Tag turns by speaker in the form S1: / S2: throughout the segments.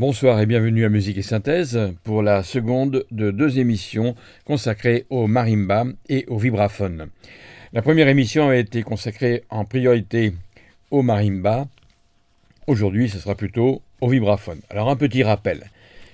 S1: Bonsoir et bienvenue à Musique et Synthèse pour la seconde de deux émissions consacrées au marimba et au vibraphone. La première émission a été consacrée en priorité au marimba. Aujourd'hui, ce sera plutôt au vibraphone. Alors un petit rappel.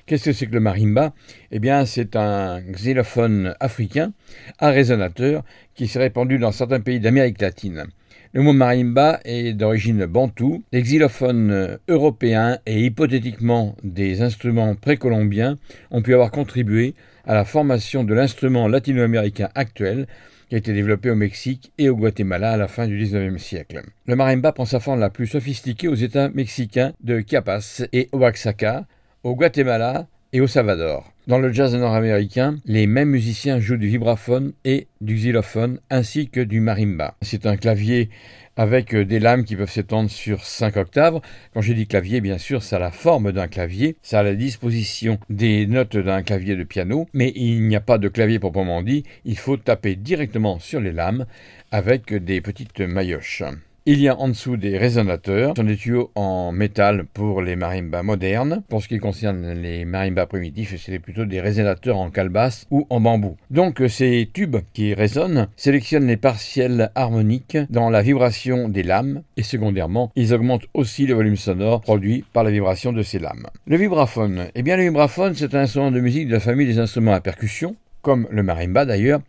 S1: Qu'est-ce que c'est que le marimba? Eh bien, c'est un xylophone africain à résonateur qui s'est répandu dans certains pays d'Amérique latine. Le mot marimba est d'origine bantoue. Les xylophones européens et hypothétiquement des instruments précolombiens ont pu avoir contribué à la formation de l'instrument latino-américain actuel qui a été développé au Mexique et au Guatemala à la fin du XIXe siècle. Le marimba prend sa forme la plus sophistiquée aux États mexicains de Chiapas et Oaxaca, au Guatemala au Salvador. Dans le jazz nord-américain, les mêmes musiciens jouent du vibraphone et du xylophone ainsi que du marimba. C'est un clavier avec des lames qui peuvent s'étendre sur 5 octaves. Quand je dis clavier, bien sûr, ça a la forme d'un clavier, ça a la disposition des notes d'un clavier de piano, mais il n'y a pas de clavier proprement dit, il faut taper directement sur les lames avec des petites maillotches. Il y a en dessous des résonateurs, ce sont des tuyaux en métal pour les marimbas modernes. Pour ce qui concerne les marimbas primitifs, c'est plutôt des résonateurs en calebasse ou en bambou. Donc ces tubes qui résonnent sélectionnent les partiels harmoniques dans la vibration des lames et secondairement, ils augmentent aussi le volume sonore produit par la vibration de ces lames. Le vibraphone, eh bien le vibraphone c'est un instrument de musique de la famille des instruments à percussion, comme le marimba d'ailleurs,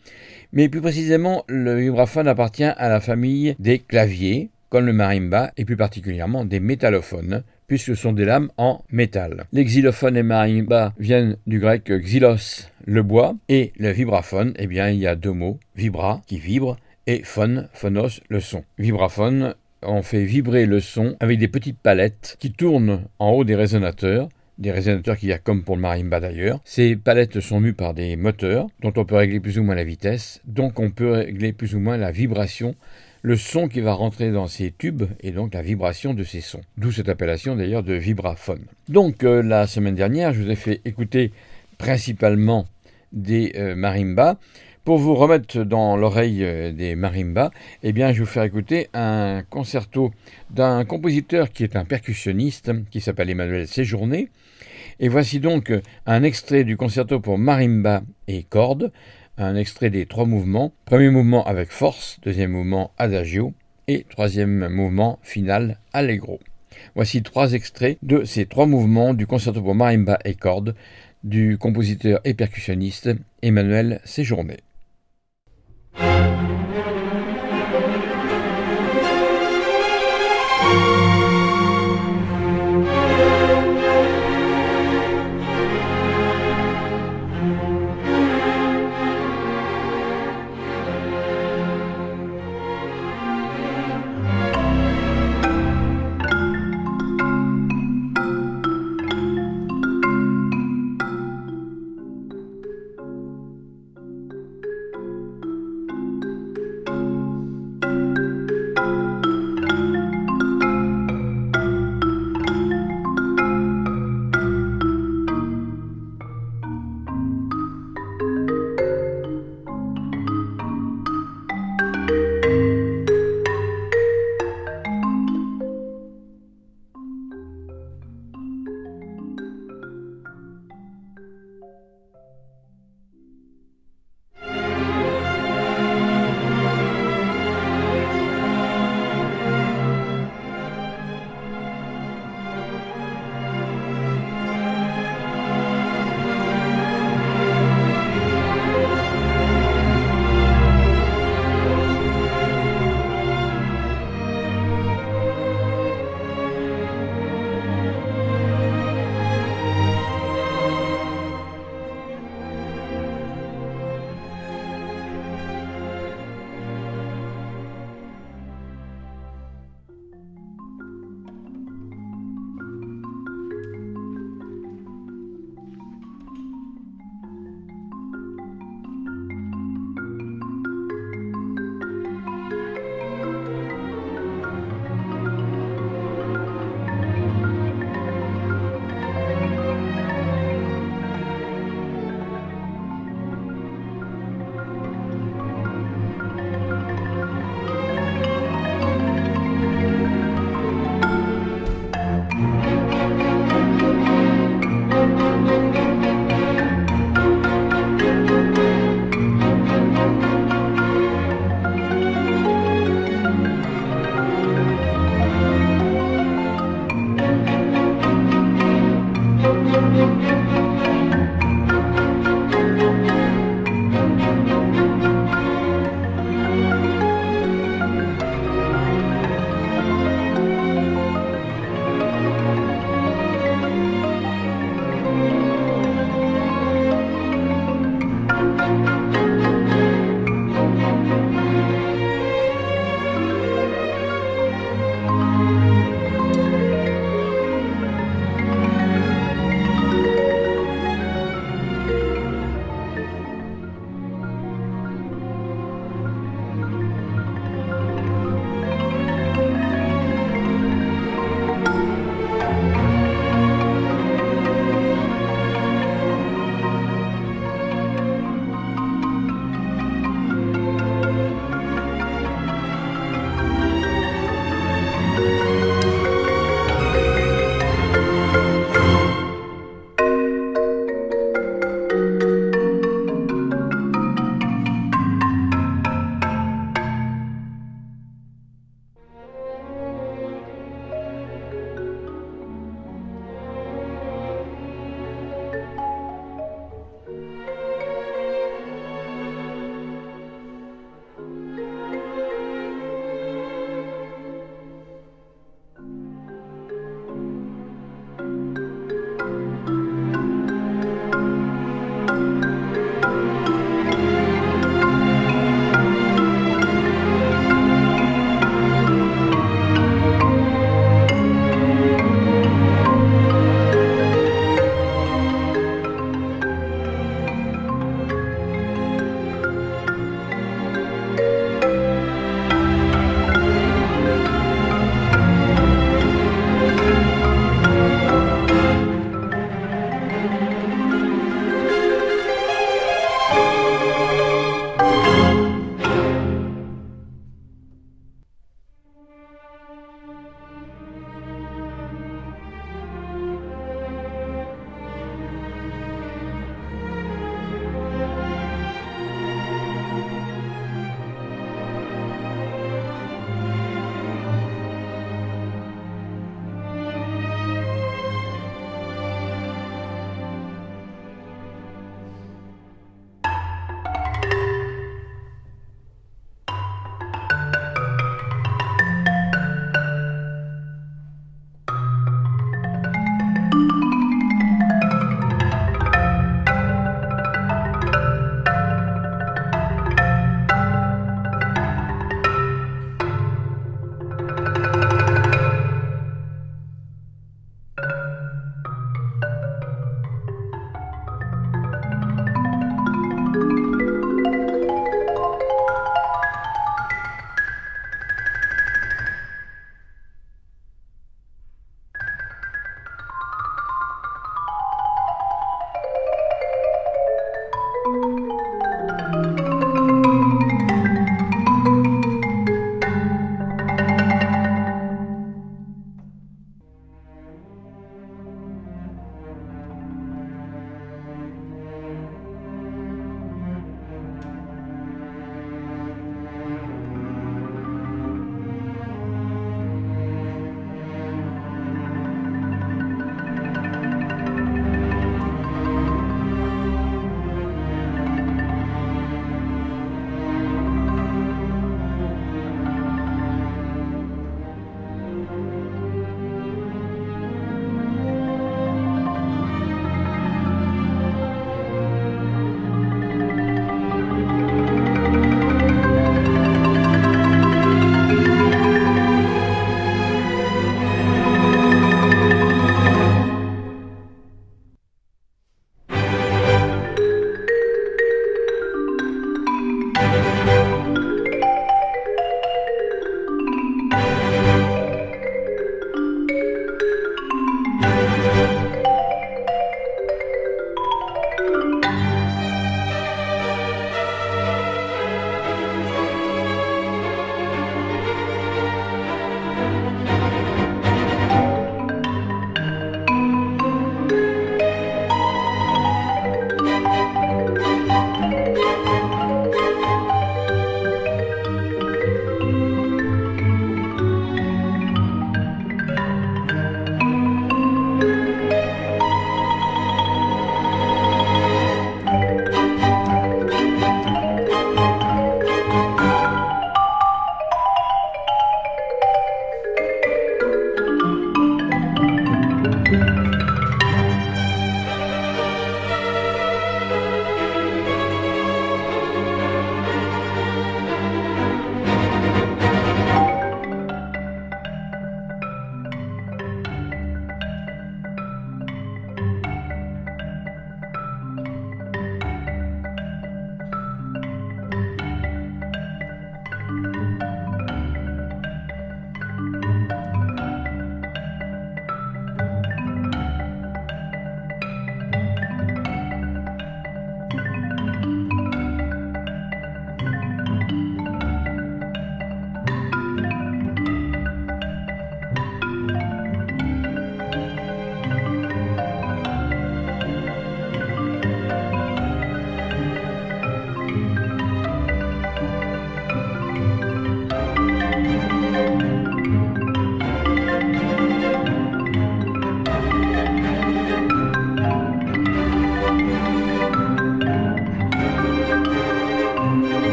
S1: mais plus précisément, le vibraphone appartient à la famille des claviers, comme le marimba, et plus particulièrement des métallophones, puisque ce sont des lames en métal. Les xylophones et marimba viennent du grec xylos, le bois, et le vibraphone, eh bien, il y a deux mots, vibra, qui vibre, et phone, phonos, le son. Vibraphone, on fait vibrer le son avec des petites palettes qui tournent en haut des résonateurs, des résonateurs qu'il y a comme pour le marimba d'ailleurs. Ces palettes sont mues par des moteurs dont on peut régler plus ou moins la vitesse, donc on peut régler plus ou moins la vibration, le son qui va rentrer dans ces tubes et donc la vibration de ces sons. D'où cette appellation d'ailleurs de vibraphone. Donc euh, la semaine dernière, je vous ai fait écouter principalement des euh, marimbas. Pour vous remettre dans l'oreille euh, des marimbas, eh bien, je vais vous faire écouter un concerto d'un compositeur qui est un percussionniste, qui s'appelle Emmanuel Séjourné. Et voici donc un extrait du concerto pour marimba et cordes, un extrait des trois mouvements. Premier mouvement avec force, deuxième mouvement adagio et troisième mouvement final allegro. Voici trois extraits de ces trois mouvements du concerto pour marimba et cordes du compositeur et percussionniste Emmanuel Séjourné.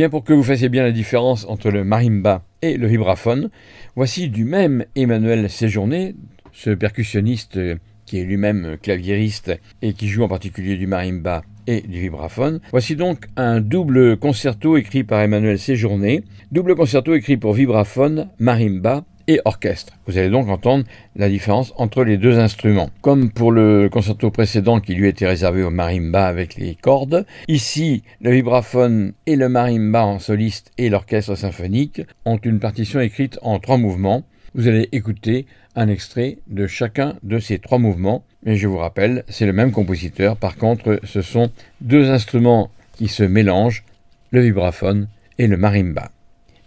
S1: Bien, pour que vous fassiez bien la différence entre le marimba et le vibraphone, voici du même Emmanuel Séjourné, ce percussionniste qui est lui-même claviériste et qui joue en particulier du marimba et du vibraphone. Voici donc un double concerto écrit par Emmanuel Séjourné, double concerto écrit pour vibraphone, marimba orchestre. Vous allez donc entendre la différence entre les deux instruments. Comme pour le concerto précédent qui lui était réservé au marimba avec les cordes, ici le vibraphone et le marimba en soliste et l'orchestre symphonique ont une partition écrite en trois mouvements. Vous allez écouter un extrait de chacun de ces trois mouvements, mais je vous rappelle, c'est le même compositeur, par contre ce sont deux instruments qui se mélangent, le vibraphone et le marimba.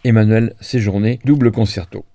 S1: Emmanuel Séjourné, double concerto.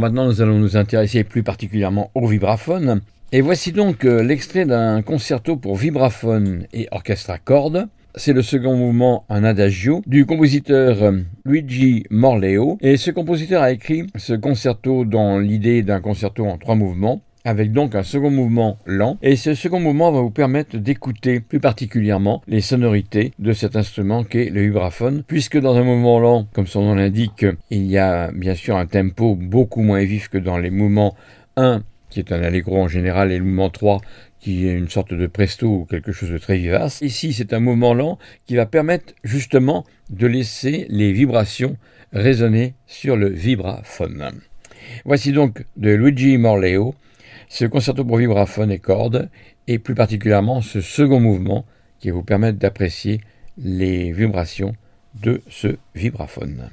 S1: Maintenant, nous allons nous intéresser plus particulièrement au vibraphone. Et voici donc euh, l'extrait d'un concerto pour vibraphone et orchestre à cordes. C'est le second mouvement en adagio du compositeur euh, Luigi Morleo. Et ce compositeur a écrit ce concerto dans l'idée d'un concerto en trois mouvements avec donc un second mouvement lent. Et ce second mouvement va vous permettre d'écouter plus particulièrement les sonorités de cet instrument qu'est le vibraphone, puisque dans un mouvement lent, comme son nom l'indique, il y a bien sûr un tempo beaucoup moins vif que dans les mouvements 1, qui est un allegro en général, et le mouvement 3, qui est une sorte de presto ou quelque chose de très vivace. Ici, c'est un mouvement lent qui va permettre justement de laisser les vibrations résonner sur le vibraphone. Voici donc de Luigi Morleo ce concerto pour vibraphone et cordes, et plus particulièrement ce second mouvement qui vous permettre d'apprécier les vibrations de ce vibraphone.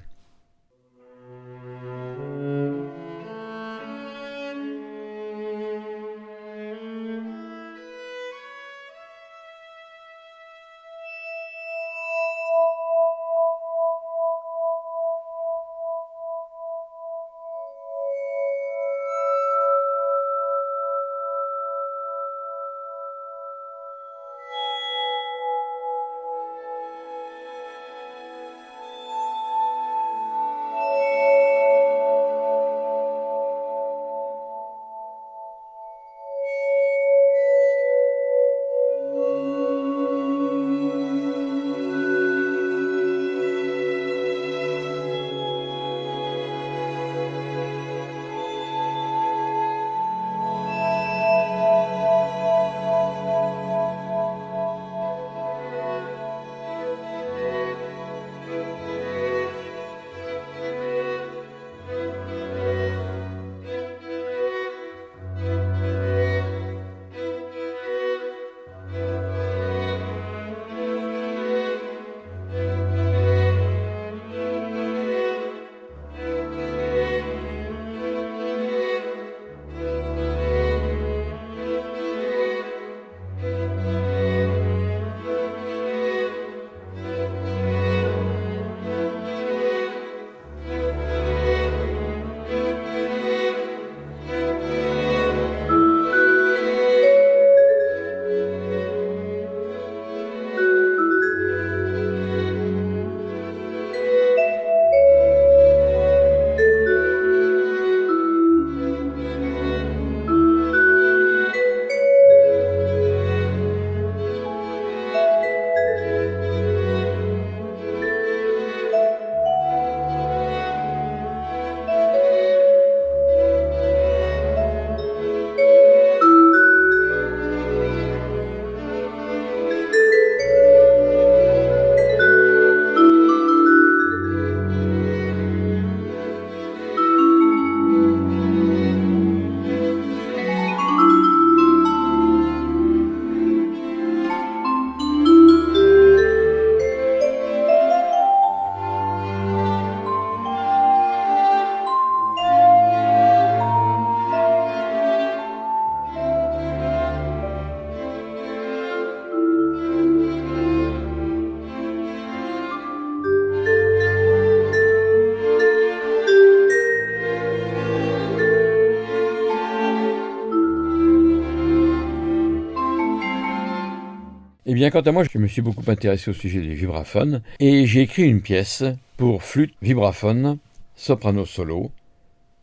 S1: Bien, quant à moi, je me suis beaucoup intéressé au sujet des vibraphones et j'ai écrit une pièce pour flûte, vibraphone, soprano solo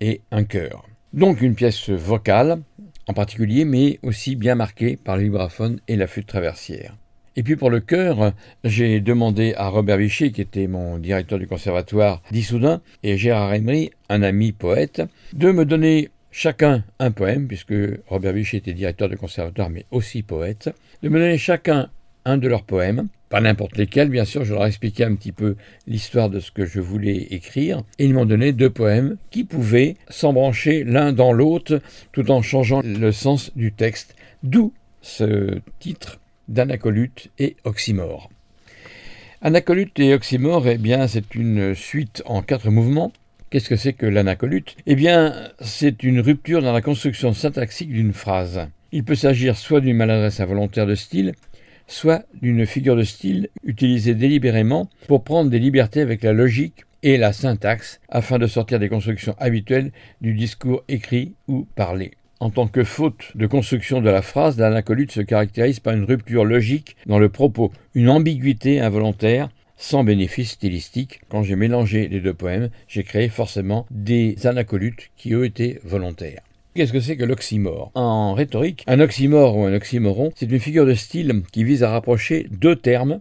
S1: et un chœur. Donc une pièce vocale en particulier, mais aussi bien marquée par le vibraphone et la flûte traversière. Et puis pour le chœur, j'ai demandé à Robert Vichy, qui était mon directeur du conservatoire d'Issoudun, et Gérard Emery, un ami poète, de me donner chacun un poème, puisque Robert Vichy était directeur du conservatoire, mais aussi poète, de me donner chacun un de leurs poèmes, pas n'importe lesquels, bien sûr, je leur ai un petit peu l'histoire de ce que je voulais écrire, et ils m'ont donné deux poèmes qui pouvaient s'embrancher l'un dans l'autre tout en changeant le sens du texte, d'où ce titre d'Anacolute et Oxymore. Anacolute et Oxymore, eh bien, c'est une suite en quatre mouvements. Qu'est-ce que c'est que l'anacolute? Eh bien, c'est une rupture dans la construction syntaxique d'une phrase. Il peut s'agir soit d'une maladresse involontaire de style, soit d'une figure de style utilisée délibérément pour prendre des libertés avec la logique et la syntaxe afin de sortir des constructions habituelles du discours écrit ou parlé. En tant que faute de construction de la phrase, l'anacolute se caractérise par une rupture logique dans le propos, une ambiguïté involontaire, sans bénéfice stylistique. Quand j'ai mélangé les deux poèmes, j'ai créé forcément des anacolutes qui ont été volontaires. Qu'est-ce que c'est que l'oxymore? En rhétorique, un oxymore ou un oxymoron, c'est une figure de style qui vise à rapprocher deux termes,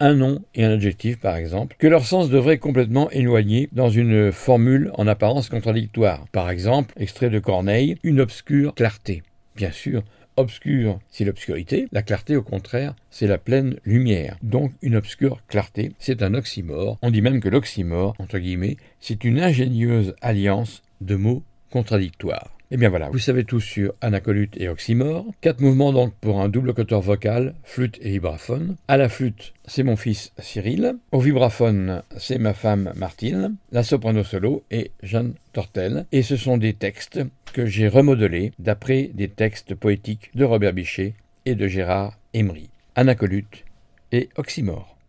S1: un nom et un adjectif par exemple, que leur sens devrait complètement éloigner dans une formule en apparence contradictoire. Par exemple, extrait de Corneille, une obscure clarté. Bien sûr, obscure, c'est l'obscurité. La clarté, au contraire, c'est la pleine lumière. Donc, une obscure clarté, c'est un oxymore. On dit même que l'oxymore, entre guillemets, c'est une ingénieuse alliance de mots contradictoires. Et eh bien voilà, vous savez tout sur anacolute et oxymore. Quatre mouvements donc pour un double coteur vocal, flûte et vibraphone. À la flûte, c'est mon fils Cyril. Au vibraphone, c'est ma femme Martine. La soprano solo est Jeanne Tortel. Et ce sont des textes que j'ai remodelés d'après des textes poétiques de Robert Bichet et de Gérard Emery. Anacolute et oxymore.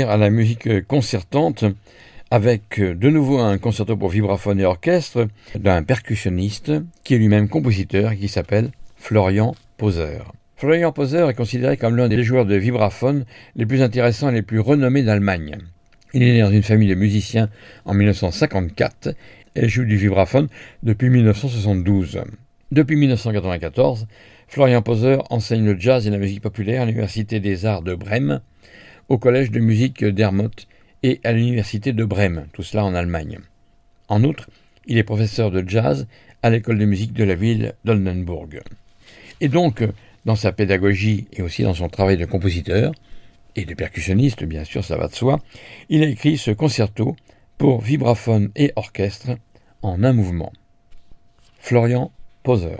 S1: À la musique concertante avec de nouveau un concerto pour vibraphone et orchestre d'un percussionniste qui est lui-même compositeur et qui s'appelle Florian Poser. Florian Poser est considéré comme l'un des joueurs de vibraphone les plus intéressants et les plus renommés d'Allemagne. Il est né dans une famille de musiciens en 1954 et joue du vibraphone depuis 1972. Depuis 1994, Florian Poser enseigne le jazz et la musique populaire à l'Université des Arts de Brême, au Collège de musique d'Hermoth et à l'Université de Brême, tout cela en Allemagne. En outre, il est professeur de jazz à l'école de musique de la ville d'Oldenburg. Et donc, dans sa pédagogie et aussi dans son travail de compositeur, et de percussionniste, bien sûr, ça va de soi, il a écrit ce concerto pour vibraphone et orchestre en un mouvement. Florian Poser.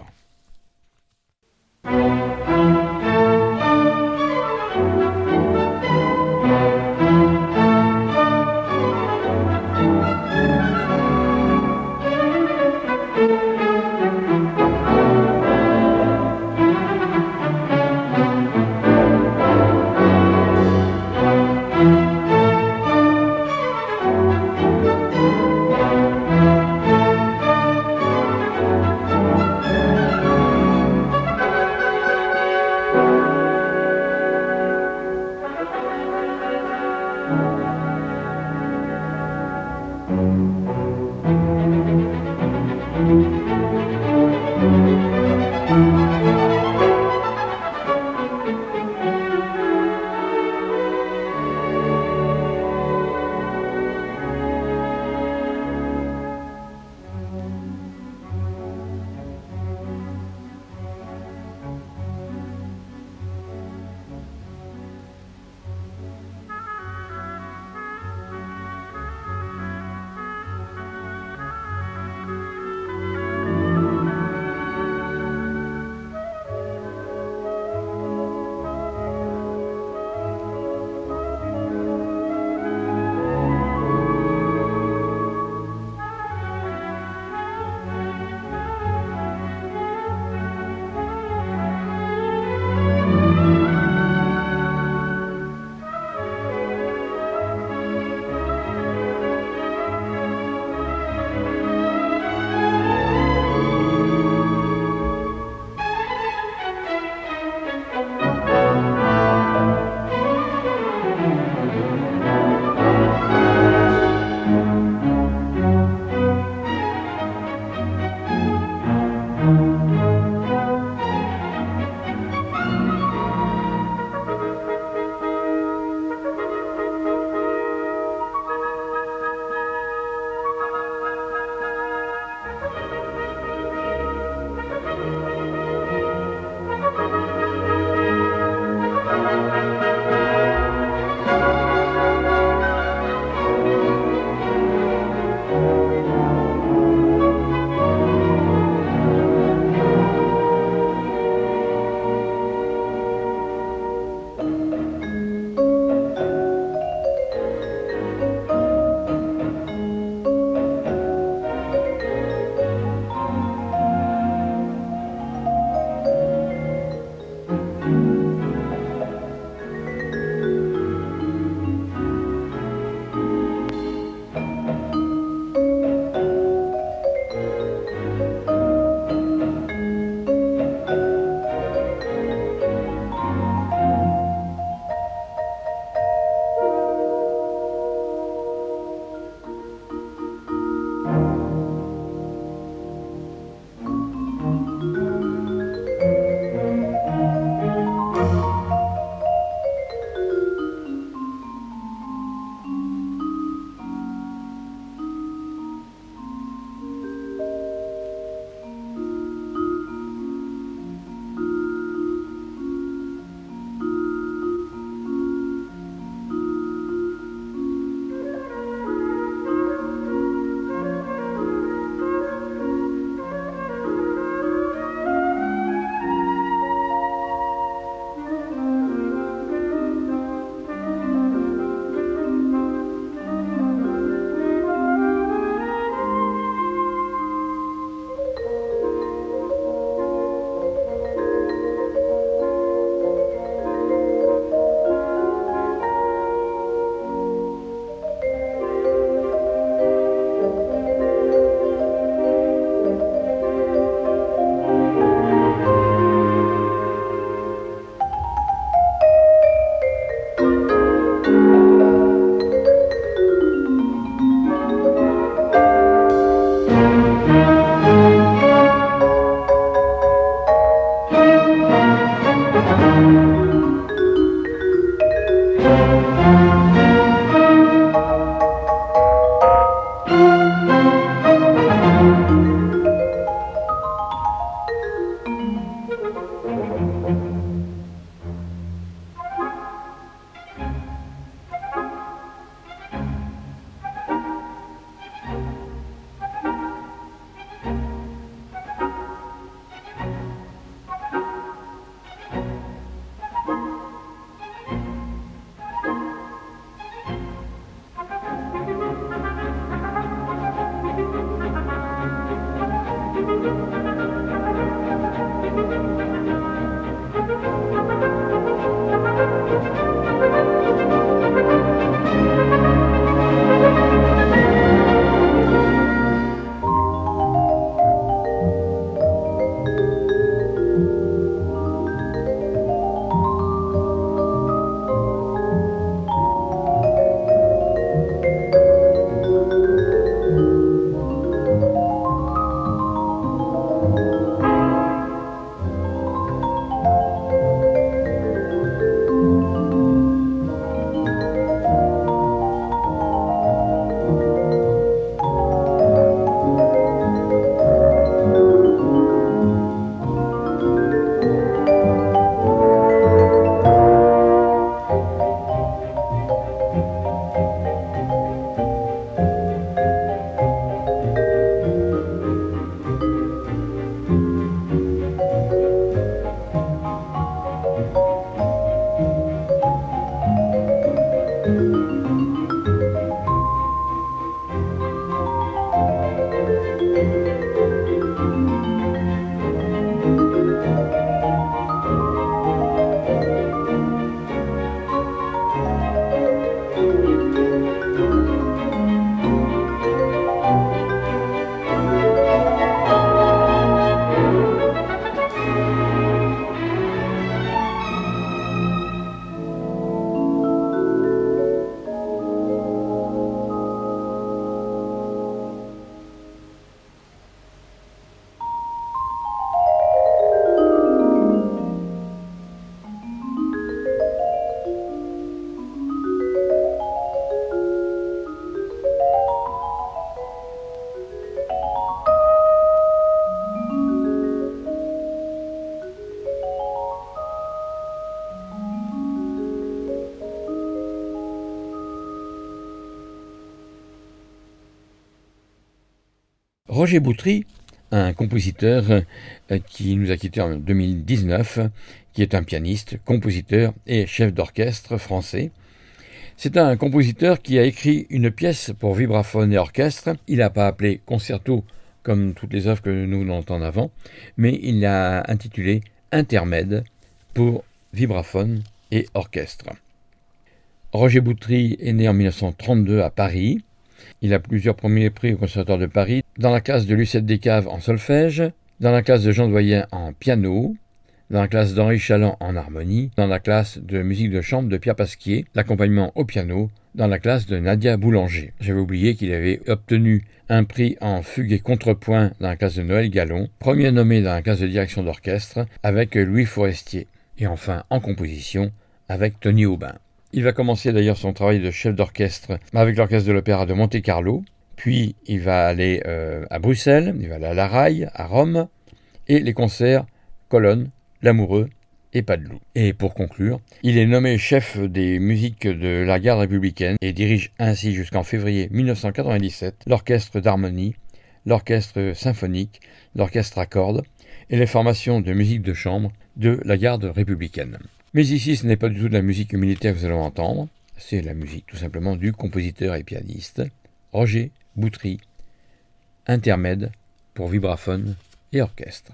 S1: Roger Boutry, un compositeur euh, qui nous a quittés en 2019, qui est un pianiste, compositeur et chef d'orchestre français. C'est un compositeur qui a écrit une pièce pour vibraphone et orchestre. Il n'a pas appelé concerto comme toutes les œuvres que nous l'entendons avant, mais il l'a intitulé Intermède pour vibraphone et orchestre. Roger Boutry est né en 1932 à Paris. Il a plusieurs premiers prix au Conservatoire de Paris, dans la classe de Lucette Descaves en solfège, dans la classe de Jean Doyen en piano, dans la classe d'Henri Chaland en harmonie, dans la classe de musique de chambre de Pierre Pasquier, l'accompagnement au piano, dans la classe de Nadia Boulanger. J'avais oublié qu'il avait obtenu un prix en fugue et contrepoint dans la classe de Noël Gallon, premier nommé dans la classe de direction d'orchestre avec Louis Forestier, et enfin en composition avec Tony Aubin. Il va commencer d'ailleurs son travail de chef d'orchestre avec l'orchestre de l'Opéra de Monte-Carlo, puis il va aller euh, à Bruxelles, il va à La Raille, à Rome, et les concerts Colonne, L'Amoureux et Padelou. Et pour conclure, il est nommé chef des musiques de la garde républicaine et dirige ainsi jusqu'en février 1997 l'orchestre d'harmonie, l'orchestre symphonique, l'orchestre à cordes et les formations de musique de chambre de la garde républicaine. Mais ici, ce n'est pas du tout de la musique militaire que vous allez entendre, c'est la musique tout simplement du compositeur et pianiste Roger Boutry, intermède pour vibraphone et orchestre.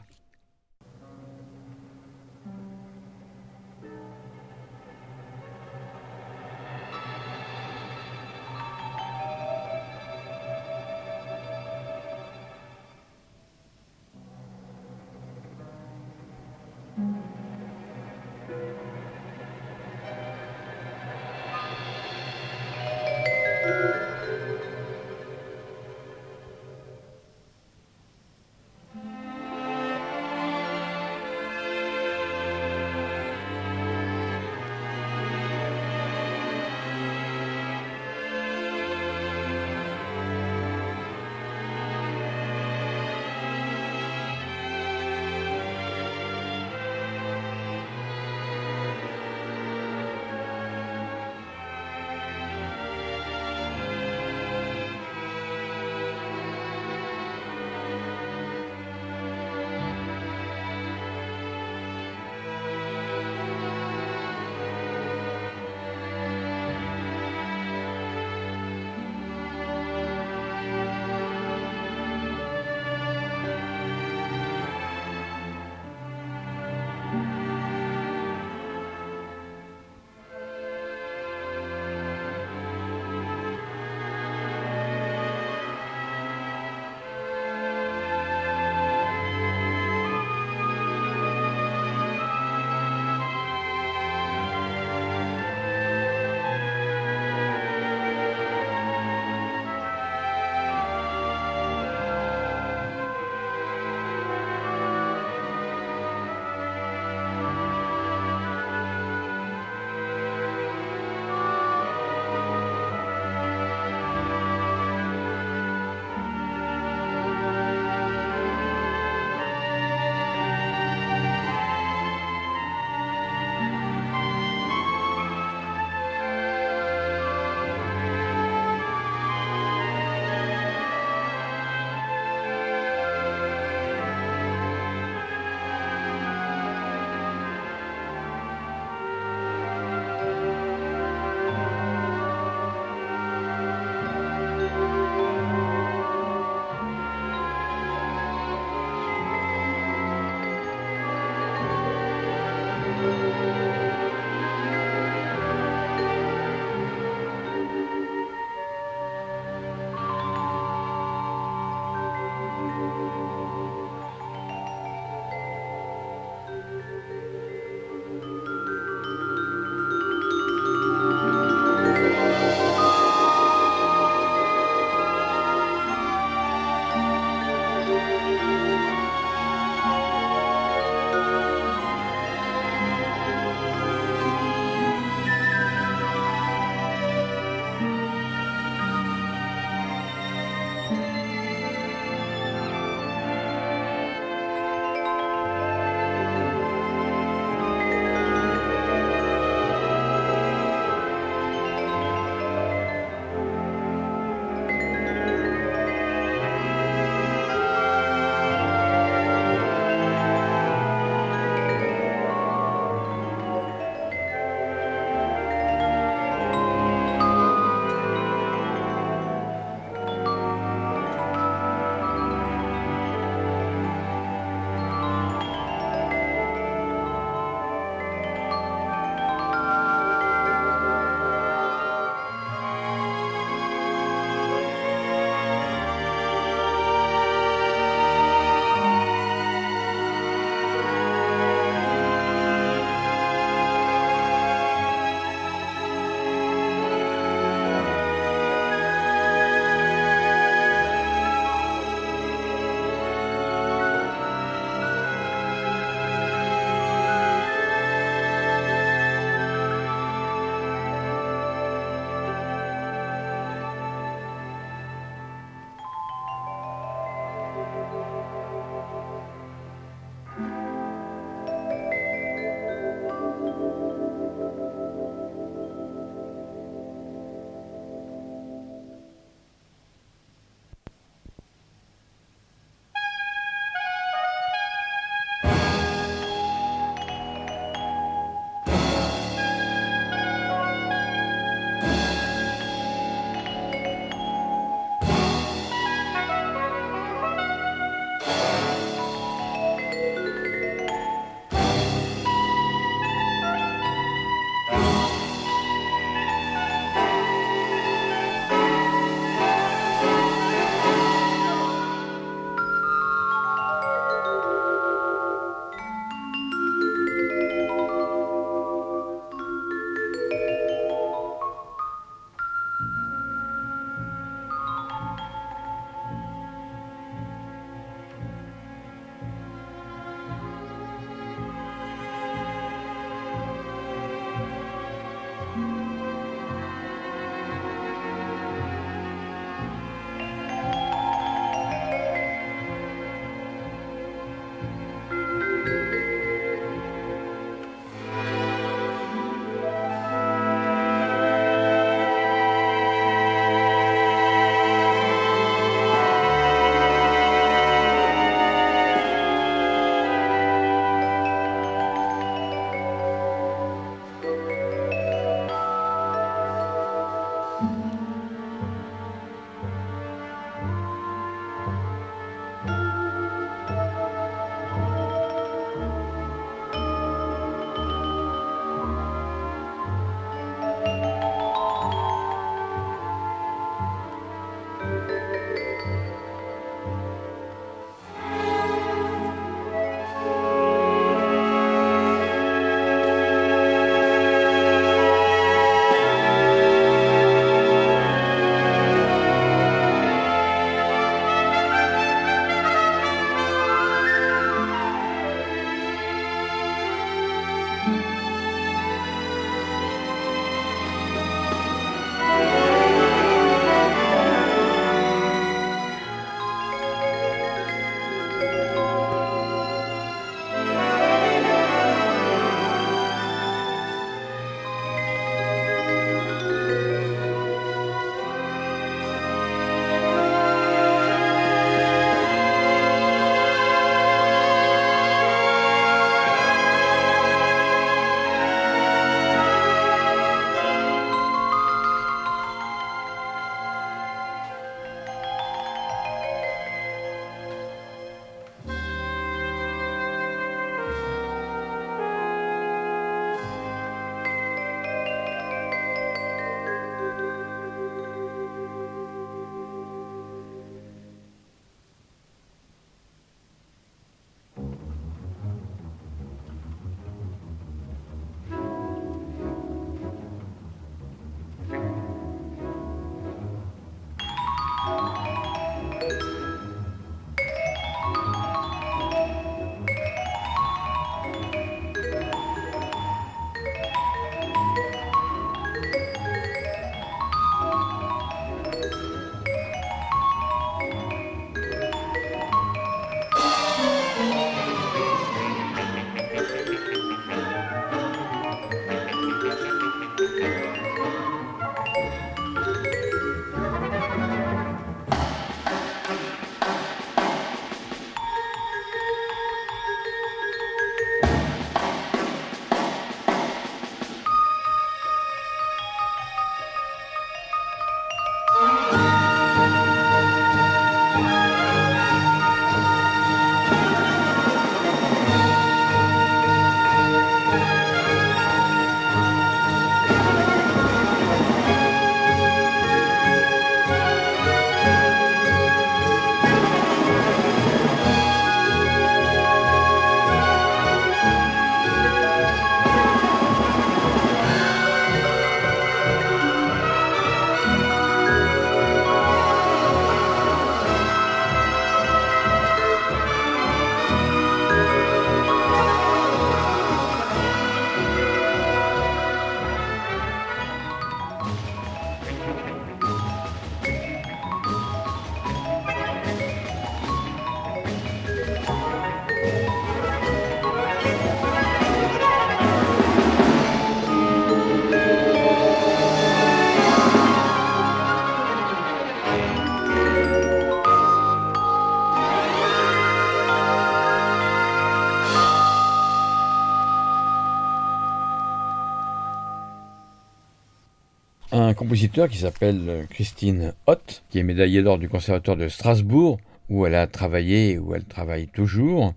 S1: Qui s'appelle Christine Hott, qui est médaillée d'or du Conservatoire de Strasbourg, où elle a travaillé, où elle travaille toujours,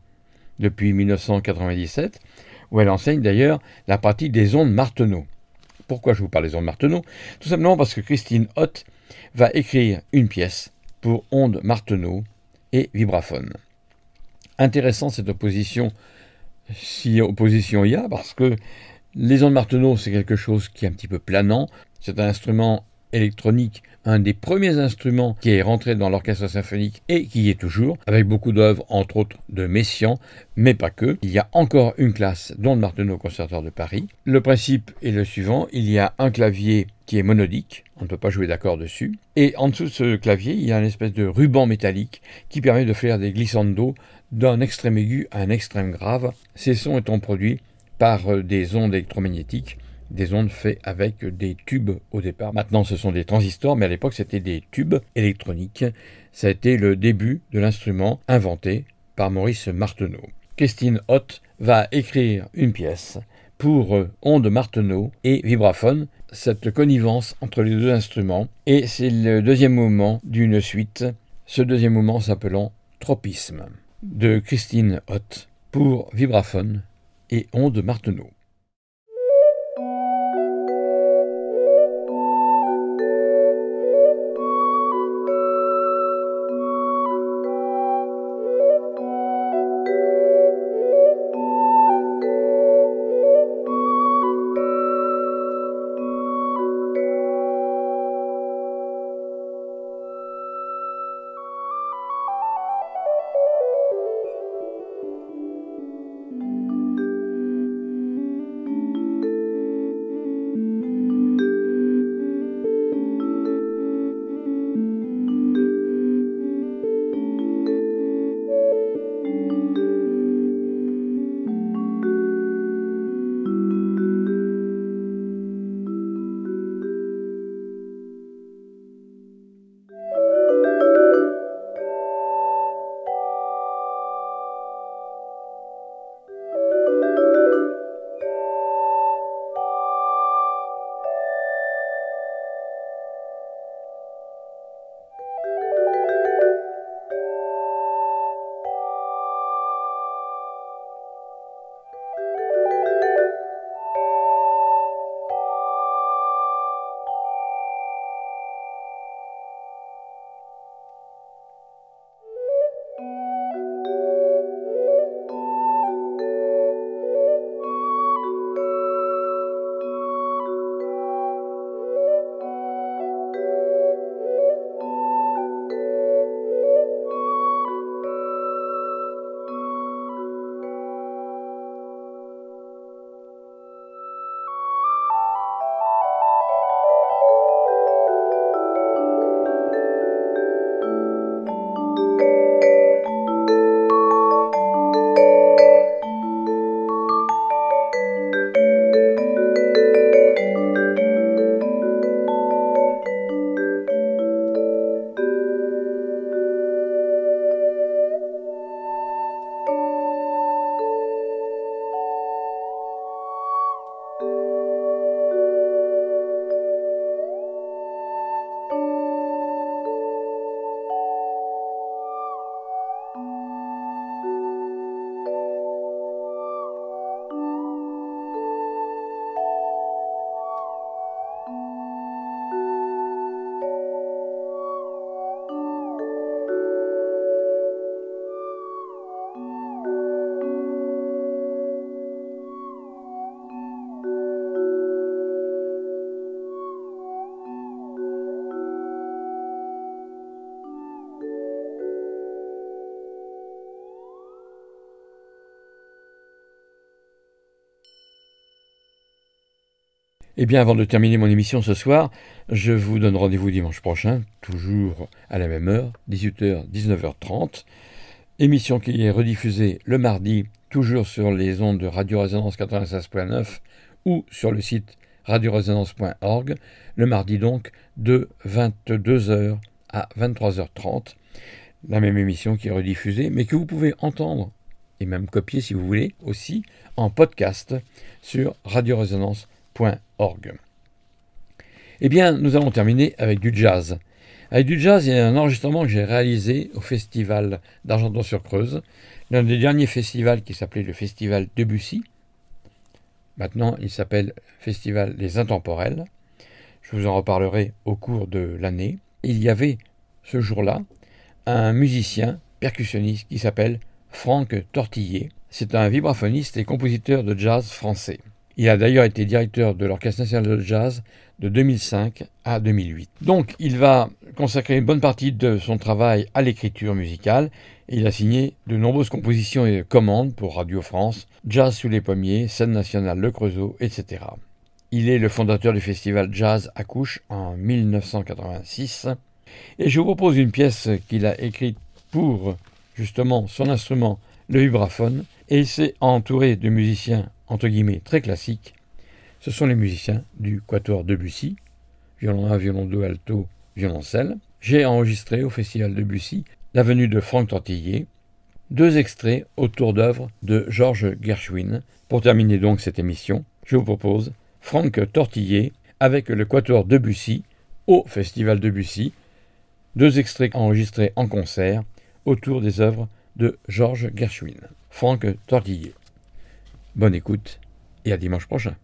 S1: depuis 1997, où elle enseigne d'ailleurs la pratique des ondes Marteneau. Pourquoi je vous parle des ondes Marteneau? Tout simplement parce que Christine Hott va écrire une pièce pour ondes Marteneau et vibraphone. Intéressant cette opposition, si opposition il y a, parce que les ondes Marteneau, c'est quelque chose qui est un petit peu planant. C'est un instrument électronique, un des premiers instruments qui est rentré dans l'orchestre symphonique et qui y est toujours, avec beaucoup d'œuvres, entre autres de Messiaen, mais pas que. Il y a encore une classe d'ondes Marteneau au Conservatoire de Paris. Le principe est le suivant, il y a un clavier qui est monodique, on ne peut pas jouer d'accord dessus, et en dessous de ce clavier, il y a une espèce de ruban métallique qui permet de faire des glissandos d'un extrême aigu à un extrême grave, ces sons étant produits par euh, des ondes électromagnétiques, des ondes faites avec des tubes au départ. Maintenant, ce sont des transistors, mais à l'époque, c'était des tubes électroniques. Ça a été le début de l'instrument inventé par Maurice Marteneau. Christine Hott va écrire une pièce pour euh, ondes Marteneau et vibraphone, cette connivence entre les deux instruments, et c'est le deuxième mouvement d'une suite, ce deuxième mouvement s'appelant Tropisme, de Christine Hott pour vibraphone et Onde Marteneau. Eh bien, avant de terminer mon émission ce soir, je vous donne rendez-vous dimanche prochain, toujours à la même heure, 18h, 19h30. Émission qui est rediffusée le mardi, toujours sur les ondes de Radio Résonance 96.9 ou sur le site radioresonance.org, le mardi donc de 22h à 23h30. La même émission qui est rediffusée, mais que vous pouvez entendre et même copier si vous voulez aussi en podcast sur radioresonance.org. Eh bien, nous allons terminer avec du jazz. Avec du jazz, il y a un enregistrement que j'ai réalisé au festival d'Argenton-sur-Creuse, l'un des derniers festivals qui s'appelait le festival Debussy. Maintenant, il s'appelle Festival des Intemporels. Je vous en reparlerai au cours de l'année. Il y avait ce jour-là un musicien percussionniste qui s'appelle Franck Tortillet. C'est un vibraphoniste et compositeur de jazz français. Il a d'ailleurs été directeur de l'Orchestre national de jazz de 2005 à 2008. Donc il va consacrer une bonne partie de son travail à l'écriture musicale il a signé de nombreuses compositions et commandes pour Radio France, Jazz sous les pommiers, Scène nationale Le Creusot, etc. Il est le fondateur du festival Jazz à Couche en 1986 et je vous propose une pièce qu'il a écrite pour justement son instrument, le vibraphone, et il s'est entouré de musiciens entre guillemets très classiques. Ce sont les musiciens du Quatuor Debussy, violon 1, violon 2, alto, violoncelle. J'ai enregistré au Festival Debussy la venue de Franck Tortillet, deux extraits autour d'œuvres de Georges Gershwin. Pour terminer donc cette émission, je vous propose Franck Tortillet avec le Quatuor Debussy au Festival Debussy, deux extraits enregistrés en concert autour des œuvres de Georges Gershwin. Franck Tortillet. Bonne écoute et à dimanche prochain.